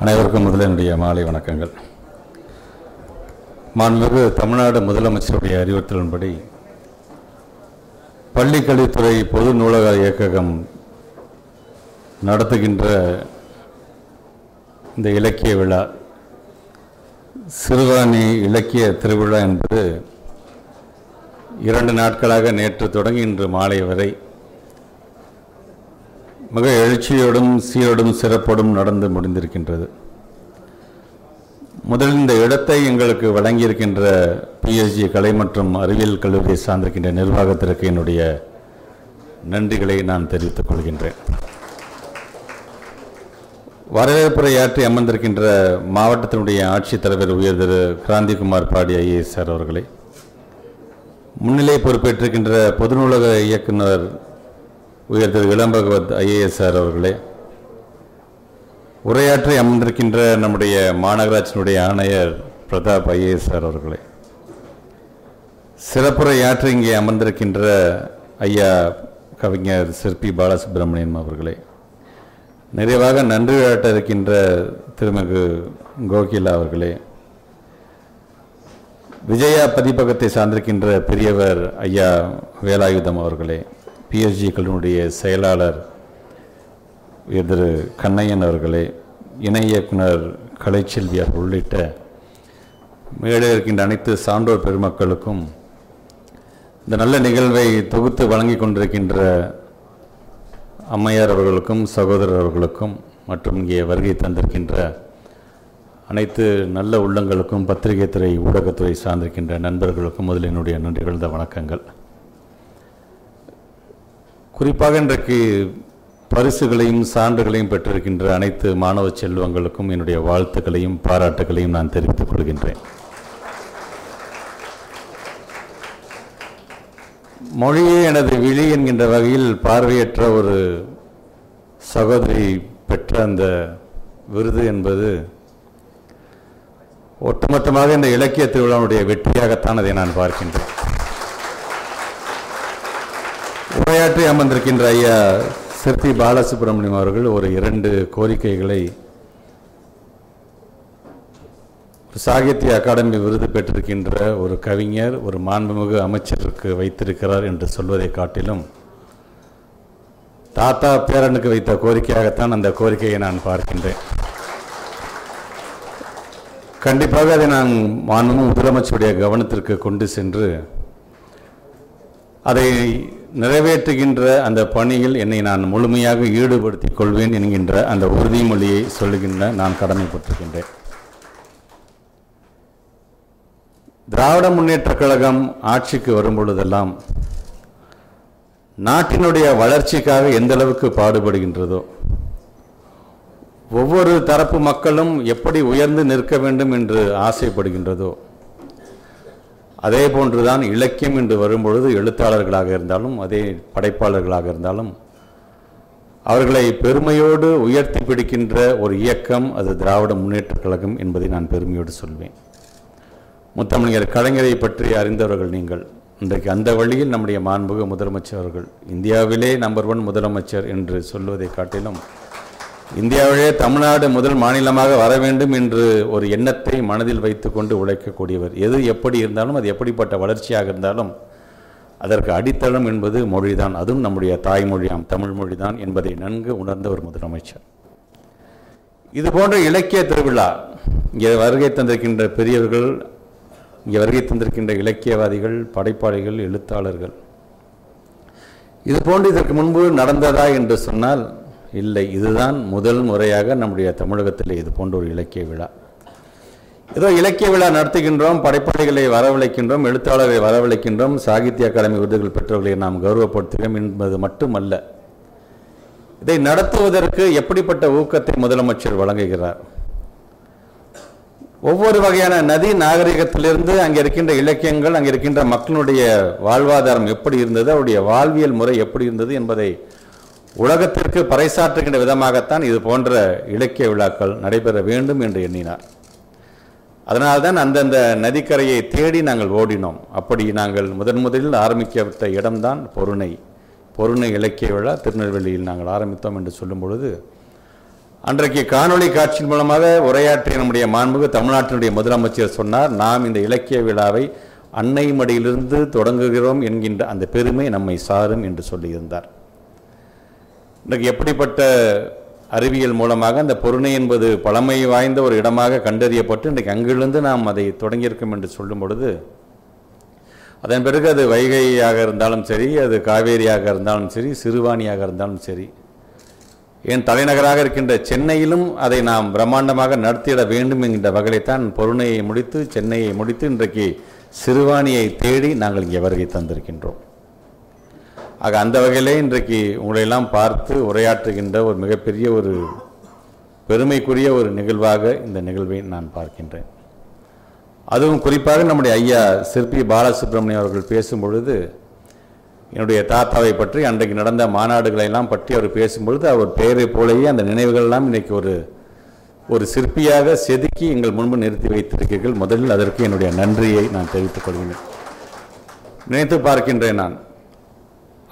அனைவருக்கும் முதல்ல என்னுடைய மாலை வணக்கங்கள். மாண்புமிகு தமிழ்நாடு முதலமைச்சருடைய அறிவுறுத்தலின்படி பள்ளிக்கல்வித்துறை பொது நூலக இயக்ககம் நடத்துகின்ற இந்த இலக்கிய விழா சிறுவாணி இலக்கிய திருவிழா என்பது இரண்டு நாட்களாக நேற்று தொடங்கி இன்று மாலை வரை மிக எழுச்சியோடும் சீரோடும் சிறப்போடும் நடந்து முடிந்திருக்கின்றது. முதலில் இந்த இடத்தை எங்களுக்கு வழங்கியிருக்கின்ற பிஎஸ்ஜி கலை மற்றும் அறிவியல் கல்லூரியை சார்ந்திருக்கின்ற நிர்வாகத்திற்கு என்னுடைய நன்றிகளை நான் தெரிவித்துக் கொள்கின்றேன். வரவேற்புரையாற்றி அமர்ந்திருக்கின்ற மாவட்டத்தினுடைய ஆட்சித்தலைவர் உயர் திரு கிராந்திகுமார் பாடி ஐஏஎஸ் சார் அவர்களை முன்னிலை பொறுப்பேற்றிருக்கின்ற பொதுநூலக இயக்குனர் உயர் திரு இளம்பகவத் ஐஏஎஸ் அவர்களே. உரையாற்றி அமர்ந்திருக்கின்ற நம்முடைய மாநகராட்சியினுடைய ஆணையர் பிரதாப் ஐஏஎஸ்ஆர் அவர்களே. சிறப்புரையாற்றி இங்கே அமர்ந்திருக்கின்ற ஐயா கவிஞர் சிற்பி பாலசுப்ரமணியம் அவர்களே. நிறைவாக நன்றி விளையாட்ட இருக்கின்ற திருமிகு கோகிலா அவர்களே. விஜயா பதிப்பகத்தை சார்ந்திருக்கின்ற பெரியவர் ஐயா வேலாயுதம் அவர்களே. பிஎஸ்ஜி செயலாளர் திரு கண்ணையன் அவர்களே இணை இயக்குனர் கலைச்செல்வியார் உள்ளிட்ட மேலே இருக்கின்ற அனைத்து சான்றோர் பெருமக்களுக்கும் இந்த நல்ல நிகழ்வை தொகுத்து வழங்கி கொண்டிருக்கின்ற அம்மையார் அவர்களுக்கும் சகோதரர் அவர்களுக்கும் மற்றும் இங்கே வருகை தந்திருக்கின்ற அனைத்து நல்ல உள்ளங்களுக்கும் பத்திரிகை துறை ஊடகத்துறை சார்ந்திருக்கின்ற நண்பர்களுக்கும் முதல் என்னுடைய நன்றிகள் வணக்கங்கள். குறிப்பாக இன்றைக்கு பரிசுகளையும் சான்றுகளையும் பெற்றிருக்கின்ற அனைத்து மாணவ செல்வங்களுக்கும் என்னுடைய வாழ்த்துக்களையும் பாராட்டுகளையும் நான் தெரிவித்துக் கொள்கின்றேன். மொழியே எனது விழி என்கின்ற வகையில் பார்வையற்ற ஒரு சகோதரி பெற்ற அந்த விருது என்பது ஒட்டுமொத்தமாக இந்த இலக்கிய திருவிழாவுடைய வெற்றியாகத்தான் அதை நான் பார்க்கின்றேன். உரையாற்றி அமர்ந்திருக்கின்ற ஐயா சிறுத்தி பாலசுப்ரமணியம் அவர்கள் ஒரு இரண்டு கோரிக்கைகளை சாகித்ய அகாடமி விருது பெற்றிருக்கின்ற ஒரு கவிஞர் ஒரு மாண்புமிகு அமைச்சருக்கு வைத்திருக்கிறார் என்று சொல்வதை காட்டிலும் தாத்தா பேரனுக்கு வைத்த கோரிக்கையாகத்தான் அந்த கோரிக்கையை நான் பார்க்கின்றேன். கண்டிப்பாக அதை நான் மாண்புமிகு முதலமைச்சருடைய கவனத்திற்கு கொண்டு சென்று அதை நிறைவேற்றுகின்ற அந்த பணியில் என்னை நான் முழுமையாக ஈடுபடுத்திக் கொள்வேன் என்கின்ற அந்த உறுதிமொழியை சொல்லுகின்ற நான் கடமைப்பட்டிருக்கின்றேன். திராவிட முன்னேற்றக் கழகம் ஆட்சிக்கு வரும் பொழுதெல்லாம் நாட்டினுடைய வளர்ச்சிக்காக எந்த அளவுக்கு பாடுபடுகின்றதோ ஒவ்வொரு தரப்பு மக்களும் எப்படி உயர்ந்து நிற்க வேண்டும் என்று ஆசைப்படுகின்றதோ அதே போன்றுதான் இலக்கியம் என்று வரும்பொழுது எழுத்தாளர்களாக இருந்தாலும் அதே படைப்பாளர்களாக இருந்தாலும் அவர்களை பெருமையோடு உயர்த்தி பிடிக்கின்ற ஒரு இயக்கம் அது திராவிட முன்னேற்றக் கழகம் என்பதை நான் பெருமையோடு சொல்வேன். முத்தமிழர் கலைஞரை பற்றி அறிந்தவர்கள் நீங்கள். இன்றைக்கு அந்த வழியில் நம்முடைய மாண்புக முதலமைச்சர் அவர்கள் இந்தியாவிலே நம்பர் ஒன் முதலமைச்சர் என்று சொல்வதை காட்டிலும் இந்தியாவிலே தமிழ்நாடு முதல் மாநிலமாக வர வேண்டும் என்று ஒரு எண்ணத்தை மனதில் வைத்துக்கொண்டு உழைக்கக்கூடியவர். எது எப்படி இருந்தாலும் அது எப்படிப்பட்ட வளர்ச்சியாக இருந்தாலும் அதற்கு அடித்தளம் என்பது மொழிதான். அதுவும் நம்முடைய தாய்மொழியாம் தமிழ் மொழிதான் என்பதை நன்கு உணர்ந்த ஒரு முதலமைச்சர். இது போன்ற இலக்கிய திருவிழா இங்கே வருகை தந்திருக்கின்ற பெரியவர்கள் இங்கே வருகை தந்திருக்கின்ற இலக்கியவாதிகள் படைப்பாளிகள் எழுத்தாளர்கள். இது போன்று இதற்கு முன்பு நடந்ததா என்று சொன்னால் இல்லை இதுதான் முதல் முறையாக நம்முடைய தமிழகத்தில் இது போன்ற ஒரு இலக்கிய விழா. ஏதோ இலக்கிய விழா நடத்துகின்றோம் படைப்பாளிகளை வரவழைக்கின்றோம் எழுத்தாளரை வரவழைக்கின்றோம் சாகித்ய அகாடமி விருதுகள் பெற்றவர்களை நாம் கௌரவப்படுத்துகிறோம் என்பது மட்டுமல்ல. இதை நடத்துவதற்கு எப்படிப்பட்ட ஊக்கத்தை முதலமைச்சர் வழங்குகிறார்? ஒவ்வொரு வகையான நதி நாகரிகத்திலிருந்து அங்கே இருக்கின்ற இலக்கியங்கள் அங்கே இருக்கின்ற மக்களுடைய வாழ்வாதாரம் எப்படி இருந்தது அவருடைய வாழ்வியல் முறை எப்படி இருந்தது என்பதை உலகத்திற்கு பறைசாற்றுகின்ற விதமாகத்தான் இது போன்ற இலக்கிய விழாக்கள் நடைபெற வேண்டும் என்று எண்ணினார். அதனால்தான் அந்தந்த நதிக்கரையை தேடி நாங்கள் ஓடினோம். அப்படி நாங்கள் முதன் முதலில் ஆரம்பிக்கப்பட்ட இடம்தான் பொருணை. பொருணை இலக்கிய விழா திருநெல்வேலியில் நாங்கள் ஆரம்பித்தோம் என்று சொல்லும் பொழுது அன்றைக்கு காணொளி காட்சியின் மூலமாக உரையாற்றிய நம்முடைய மாண்புகு தமிழ்நாட்டினுடைய முதலமைச்சர் சொன்னார் நாம் இந்த இலக்கிய விழாவை அன்னை மடியிலிருந்து தொடங்குகிறோம் என்கின்ற அந்த பெருமை நம்மை சாரும் என்று சொல்லியிருந்தார். இன்றைக்கு எப்படிப்பட்ட அறிவியல் மூலமாக அந்த பொருணை என்பது பழமை வாய்ந்த ஒரு இடமாக கண்டறியப்பட்டு இன்றைக்கு அங்கிருந்து நாம் அதை தொடங்கியிருக்கோம் என்று சொல்லும் பொழுது அதன் பிறகு அது வைகையாக இருந்தாலும் சரி அது காவேரியாக இருந்தாலும் சரி சிறுவாணியாக இருந்தாலும் சரி என் தலைநகராக இருக்கின்ற சென்னையிலும் அதை நாம் பிரம்மாண்டமாக நடத்திட வேண்டும் என்கின்ற வகையில்தான் பொருணையை முடித்து சென்னையை முடித்து இன்றைக்கு சிறுவாணியை தேடி நாங்கள் இங்கே வருகை தந்திருக்கின்றோம். ஆக அந்த வகையிலே இன்றைக்கு உங்களையெல்லாம் பார்த்து உரையாற்றுகின்ற ஒரு மிகப்பெரிய ஒரு பெருமைக்குரிய ஒரு நிகழ்வாக இந்த நிகழ்வை நான் பார்க்கின்றேன். அதுவும் குறிப்பாக நம்முடைய ஐயா சிற்பி பாலசுப்ரமணியம் அவர்கள் பேசும் பொழுது என்னுடைய தாத்தாவை பற்றி அன்றைக்கு நடந்த மாநாடுகளையெல்லாம் பற்றி அவர் பேசும்பொழுது அவர் பெயரை போலேயே அந்த நினைவுகள் எல்லாம் இன்னைக்கு ஒரு ஒரு சிற்பியாக செதுக்கி எங்கள் முன்பு நிறுத்தி வைத்திருக்கிறீர்கள். முதலில் அதற்கு என்னுடைய நன்றியை நான் தெரிவித்துக் கொள்கிறேன். நினைத்து பார்க்கின்றேன் நான்.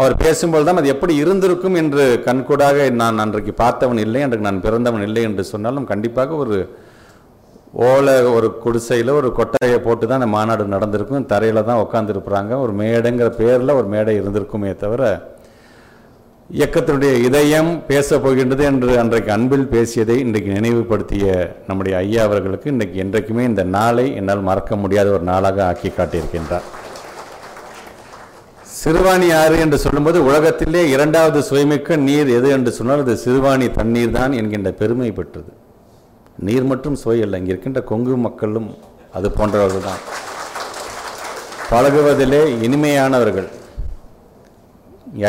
அவர் பேசும்போது தான் அது எப்படி இருந்திருக்கும் என்று கண்கூடாக நான் அன்றைக்கு பார்த்தவன் இல்லை அன்றைக்கு நான் பிறந்தவன் இல்லை என்று சொன்னாலும் கண்டிப்பாக ஒரு ஓலை ஒரு குடிசையில் ஒரு கொட்டையை போட்டு தான் அந்த மாநாடு நடந்திருக்கும். தரையில் தான் உட்காந்துருக்குறாங்க ஒரு மேடைங்கிற பேரில் ஒரு மேடை இருந்திருக்குமே தவிர இயக்கத்தினுடைய இதயம் பேச போகின்றது என்று அன்றைக்கு அன்பில் பேசியதை இன்றைக்கு நினைவுபடுத்திய நம்முடைய ஐயா அவர்களுக்கு இன்றைக்கு என்றைக்குமே இந்த நாளை என்னால் மறக்க முடியாத ஒரு நாளாக ஆக்கி காட்டியிருக்கின்றார். சிறுவாணி ஆறு என்று சொல்லும்போது உலகத்திலே இரண்டாவது சுவைமிக்க நீர் எது என்று சொன்னால் அது சிறுவாணி தண்ணீர் தான் என்கின்ற பெருமை பெற்றது. நீர் மட்டும் சுவை அல்ல இங்கே இருக்கின்ற கொங்கு மக்களும் அது போன்றவர்கள் தான். பழகுவதிலே இனிமையானவர்கள்.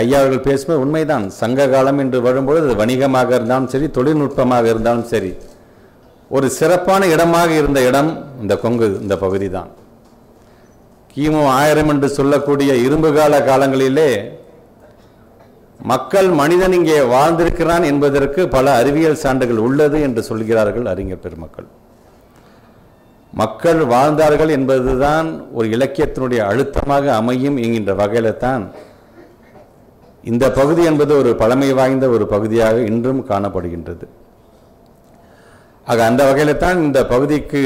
ஐயா அவர்கள் பேசும்போது உண்மைதான் சங்க காலம் என்று வரும்பொழுது அது வணிகமாக இருந்தாலும் சரி தொழில்நுட்பமாக இருந்தாலும் சரி. ஒரு சிறப்பான இடமாக இருந்த இடம் இந்த கொங்கு இந்த பகுதி தான். கிமு ஆயிரம் என்று சொல்லக்கூடிய இரும்பு கால காலங்களிலே மக்கள் மனிதன் இங்கே வாழ்ந்திருக்கிறான் என்பதற்கு பல அறிவியல் சான்றுகள் உள்ளது என்று சொல்கிறார்கள் அறிஞர் பெருமக்கள். மக்கள் வாழ்ந்தார்கள் என்பதுதான் ஒரு இலக்கியத்தினுடைய அழுத்தமாக அமையும் என்கின்ற வகையில தான் இந்த பகுதி என்பது ஒரு பழமை வாய்ந்த ஒரு பகுதியாக இன்றும் காணப்படுகின்றது. ஆக அந்த வகையில தான் இந்த பகுதிக்கு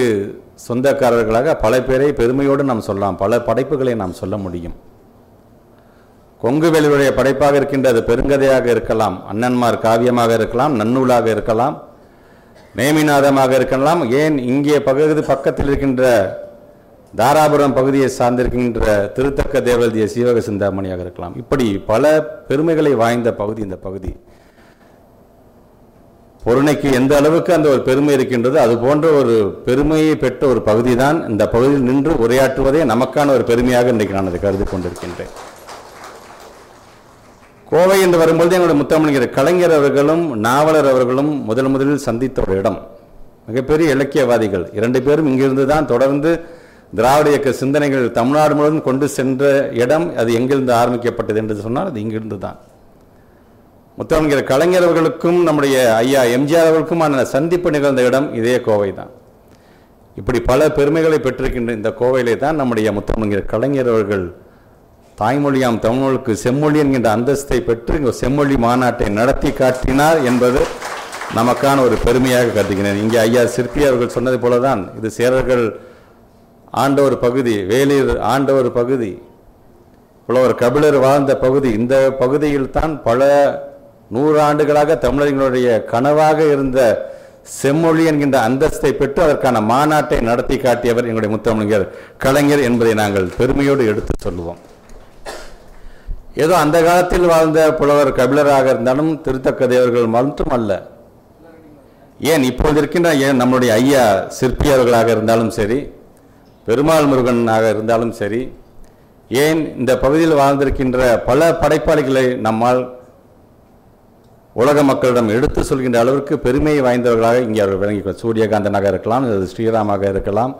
சொந்தக்காரர்களாக பல பேரை பெருமையோடு நாம் சொல்லலாம். பல படைப்புகளை நாம் சொல்ல முடியும். கொங்கு படைப்பாக இருக்கின்ற அது பெருங்கதையாக இருக்கலாம். அண்ணன்மார் காவியமாக இருக்கலாம் நன்னூலாக இருக்கலாம் நேமிநாதமாக இருக்கலாம். ஏன் இங்கே பகுதி பக்கத்தில் இருக்கின்ற தாராபுரம் பகுதியை சார்ந்திருக்கின்ற திருத்தக்க தேவதிய சீவக சிந்தாமணியாக இருக்கலாம். இப்படி பல பெருமைகளை வாய்ந்த பகுதி இந்த பகுதி. பொருணைக்கு எந்த அளவுக்கு அந்த ஒரு பெருமை இருக்கின்றது அது போன்ற ஒரு பெருமையை பெற்ற ஒரு பகுதி தான் இந்த பகுதியில் நின்று உரையாற்றுவதே நமக்கான ஒரு பெருமையாக இன்றைக்கு நான் அதை கருதி கொண்டிருக்கின்றேன். கோவை என்று வரும்பொழுது எங்களுடைய முத்தமிழர் கலைஞர் அவர்களும் நாவலர் அவர்களும் முதல் முதலில் சந்தித்த ஒரு இடம். மிகப்பெரிய இலக்கியவாதிகள். இரண்டு பேரும் இங்கிருந்து தான் தொடர்ந்து திராவிட இயக்க சிந்தனைகள் தமிழ்நாடு முழுவதும் கொண்டு சென்ற இடம். அது எங்கிருந்து ஆரம்பிக்கப்பட்டது என்று சொன்னால் அது இங்கிருந்து தான். முத்தமிழர் கலைஞர் அவர்களுக்கும் நம்முடைய ஐயா எம்ஜிஆர் அவர்களுக்குமான சந்திப்பு நிகழ்ந்த இடம் இதே கோவை தான். இப்படி பல பெருமைகளை பெற்றிருக்கின்ற இந்த கோவையிலே தான் நம்முடைய முத்தமிழர் கலைஞர் அவர்கள் தாய்மொழியாம் தமிழ்மொழிக்கு செம்மொழி என்கின்ற அந்தஸ்தை பெற்று இங்கே செம்மொழி மாநாட்டை நடத்தி காட்டினார் என்பது நமக்கான ஒரு பெருமையாக கருதுகிறேன். இங்கே ஐயா சிற்பி அவர்கள் சொன்னது போல தான் இது சேரர்கள் ஆண்ட ஒரு பகுதி வேலூர் ஆண்ட ஒரு பகுதி புலவர் கபிலர் வாழ்ந்த பகுதி இந்த பகுதியில் தான் பல நூறு ஆண்டுகளாக தமிழர்களுடைய கனவாக இருந்த செம்மொழி என்கின்ற அந்தஸ்தை பெற்று அதற்கான மாநாட்டை நடத்தி காட்டியவர் எங்களுடைய முத்தமிழர் கலைஞர் என்பதை நாங்கள் பெருமையோடு எடுத்து சொல்லுவோம். ஏதோ அந்த காலத்தில் வாழ்ந்த புலவர் கபிலராக இருந்தாலும் திருத்தக்க தேவர்கள் மட்டும் அல்ல ஏன் இப்போது இருக்கின்ற ஏன் நம்முடைய ஐயா சிற்பியவர்களாக இருந்தாலும் சரி பெருமாள் முருகனாக இருந்தாலும் சரி ஏன் இந்த பகுதியில் வாழ்ந்திருக்கின்ற பல படைப்பாளிகளை நம்மால் உலக மக்களிடம் எடுத்து சொல்கின்ற அளவிற்கு பெருமை வாய்ந்தவர்களாக இங்கே அவர்கள் விளங்கி சூரியகாந்தனாக இருக்கலாம் அது ஸ்ரீராமாக இருக்கலாம்.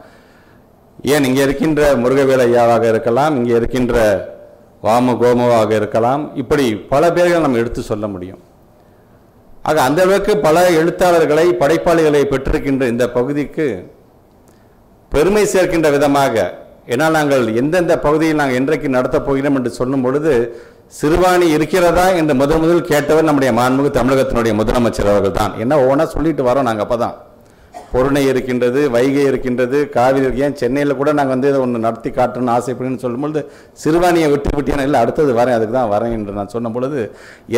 ஏன் இங்கே இருக்கின்ற முருகவேல ஐயாவாக இருக்கலாம் இங்கே இருக்கின்ற வாம கோமவாக இருக்கலாம். இப்படி பல பேர்கள் நம்ம எடுத்து சொல்ல முடியும். ஆக அந்த அளவுக்கு பல எழுத்தாளர்களை படைப்பாளிகளை பெற்றிருக்கின்ற இந்த பகுதிக்கு பெருமை சேர்க்கின்ற விதமாக ஏன்னா நாங்கள் எந்தெந்த பகுதியில் நாங்கள் என்றைக்கு நடத்தப் போகிறோம் என்று சொல்லும் பொழுது சிறுவாணி இருக்கிறதா என்று முதல் முதல் கேட்டவர் நம்முடைய மாண்புமிகு தமிழகத்தினுடைய முதலமைச்சர் அவர்கள் தான் என்ன ஒவ்வொன்றா சொல்லிட்டு வரோம் நாங்கள் அப்போ தான் பொருணை இருக்கின்றது வைகை இருக்கின்றது காவிரி இருக்கு. ஏன் சென்னையில் கூட நாங்கள் வந்து இதை ஒன்று நடத்தி காட்டணும்னு ஆசைப்படுன்னு சொல்லும்பொழுது சிறுவாணியை விட்டு விட்டேன் இல்லை அடுத்தது வரேன் அதுக்கு தான் வரேன் என்று நான் சொன்ன பொழுது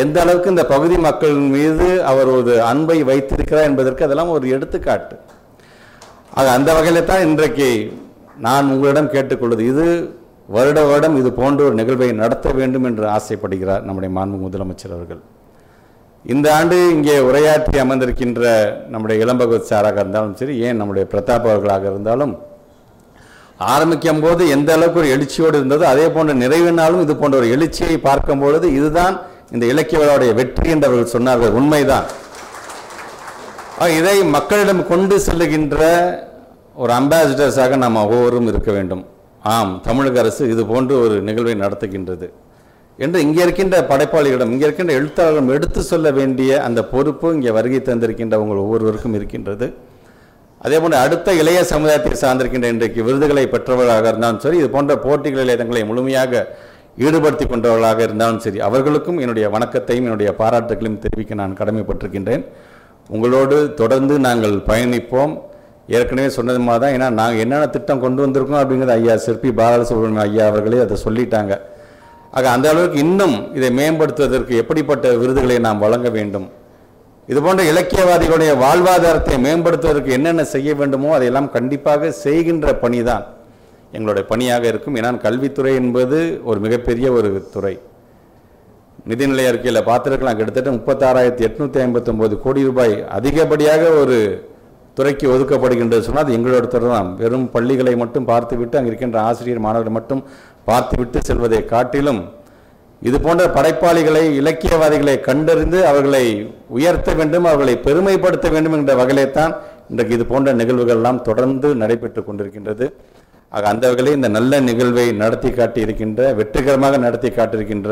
எந்த அளவுக்கு இந்த பகுதி மக்கள் மீது அவர் ஒரு அன்பை வைத்திருக்கிறார் என்பதற்கு அதெல்லாம் ஒரு எடுத்துக்காட்டு. ஆக அந்த வகையில் தான் இன்றைக்கு நான் உங்களிடம் கேட்டுக்கொள்வது. இது வருட வருடம் இது போன்ற ஒரு நிகழ்வை நடத்த வேண்டும் என்று ஆசைப்படுகிறார் நம்முடைய மாண்பு முதலமைச்சர் அவர்கள். இந்த ஆண்டு இங்கே உரையாற்றி அமர்ந்திருக்கின்ற நம்முடைய இளம்பகவத் சாராக இருந்தாலும் சரி ஏன் நம்முடைய பிரதாப் அவர்களாக இருந்தாலும் ஆரம்பிக்கும் போது எந்த அளவுக்கு ஒரு எழுச்சியோடு இருந்ததோ அதே போன்ற நிறைவினாலும் இது போன்ற ஒரு எழுச்சியை பார்க்கும் பொழுது இதுதான் இந்த இலக்கிய விழாவுடைய வெற்றி என்று அவர்கள் சொன்னார்கள். உண்மைதான். இதை மக்களிடம் கொண்டு செல்லுகின்ற ஒரு அம்பாசிடர்ஸாக நாம் ஒவ்வொருவரும் இருக்க வேண்டும். ஆம் தமிழக அரசு இது போன்று ஒரு நிகழ்வை நடத்துகின்றது. என்று இங்கே இருக்கின்ற படைப்பாளிகளிடம் இங்கே இருக்கின்ற எழுத்தாளர்களிடம் எடுத்து சொல்ல வேண்டிய அந்த பொறுப்பு இங்கே வருகை தந்திருக்கின்ற உங்கள் ஒவ்வொருவருக்கும் இருக்கின்றது. அதே போன்று அடுத்த இளைய சமுதாயத்தை சார்ந்திருக்கின்ற இன்றைக்கு விருதுகளை பெற்றவர்களாக இருந்தாலும் சரி இது போன்ற போட்டிகளில் தங்களை முழுமையாக ஈடுபடுத்திக் கொண்டவர்களாக இருந்தாலும் சரி அவர்களுக்கும் என்னுடைய வணக்கத்தையும் என்னுடைய பாராட்டுகளையும் தெரிவிக்க நான் கடமைப்பட்டிருக்கின்றேன். உங்களோடு தொடர்ந்து நாங்கள் பயணிப்போம். ஏற்கனவே சொன்னது மாதிரி தான். ஏன்னா நாங்கள் என்னென்ன திட்டம் கொண்டு வந்திருக்கோம் அப்படிங்கிறது ஐயா சிற்பி பாலசுப்ரமணியம் ஐயா அவர்களே அதை சொல்லிட்டாங்க. ஆக அந்த அளவுக்கு இன்னும் இதை மேம்படுத்துவதற்கு எப்படிப்பட்ட விருதுகளை நாம் வழங்க வேண்டும்? இது போன்ற இலக்கியவாதிகளுடைய வாழ்வாதாரத்தை மேம்படுத்துவதற்கு என்னென்ன செய்ய வேண்டுமோ அதையெல்லாம் கண்டிப்பாக செய்கின்ற பணி தான் எங்களுடைய பணியாக இருக்கும். ஏன்னா கல்வித்துறை என்பது ஒரு மிகப்பெரிய ஒரு துறை. நிதிநிலை அறிக்கையில் பார்த்துருக்கலாம். கிட்டத்தட்ட முப்பத்தாறாயிரத்தி எட்நூற்றி ஐம்பத்தொம்போது கோடி ரூபாய் அதிகப்படியாக ஒரு துறைக்கு ஒதுக்கப்படுகின்றது சொன்னால் அது எங்களோட துறை தான். வெறும் பள்ளிகளை மட்டும் பார்த்துவிட்டு அங்கே இருக்கின்ற ஆசிரியர் மாணவர்களை மட்டும் பார்த்துவிட்டு செல்வதை காட்டிலும் இது போன்ற படைப்பாளிகளை இலக்கியவாதிகளை கண்டறிந்து அவர்களை உயர்த்த வேண்டும் அவர்களை பெருமைப்படுத்த வேண்டும் என்ற வகையிலே தான் இன்றைக்கு இது போன்ற நிகழ்வுகள்லாம் தொடர்ந்து நடைபெற்று கொண்டிருக்கின்றது. ஆக அந்த வகையில் இந்த நல்ல நிகழ்வை நடத்தி காட்டி இருக்கின்ற வெற்றிகரமாக நடத்தி காட்டியிருக்கின்ற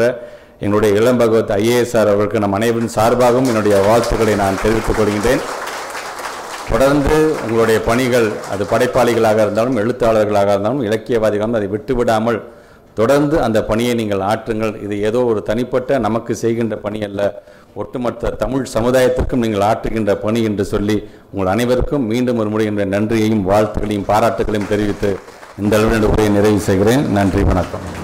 எங்களுடைய இளம் பகவத் ஐஏஎஸ்ஆர் அவர்களுக்கு நம் அனைவரின் சார்பாகவும் என்னுடைய வாழ்த்துக்களை நான் தெரிவித்துக் கொள்கின்றேன். தொடர்ந்து உங்களுடைய பணிகள் அது படைப்பாளிகளாக இருந்தாலும் எழுத்தாளர்களாக இருந்தாலும் இலக்கியவாதிகளாக அதை விட்டுவிடாமல் தொடர்ந்து அந்த பணியை நீங்கள் ஆற்றுங்கள். இது ஏதோ ஒரு தனிப்பட்ட நமக்கு செய்கின்ற பணி அல்ல. ஒட்டுமொத்த தமிழ் சமுதாயத்திற்கும் நீங்கள் ஆற்றுகின்ற பணி என்று சொல்லி உங்கள் அனைவருக்கும் மீண்டும் ஒரு முறை என்ற நன்றியையும் வாழ்த்துக்களையும் பாராட்டுகளையும் தெரிவித்து இந்த அளவில் உரையை நிறைவு செய்கிறேன். நன்றி வணக்கம்.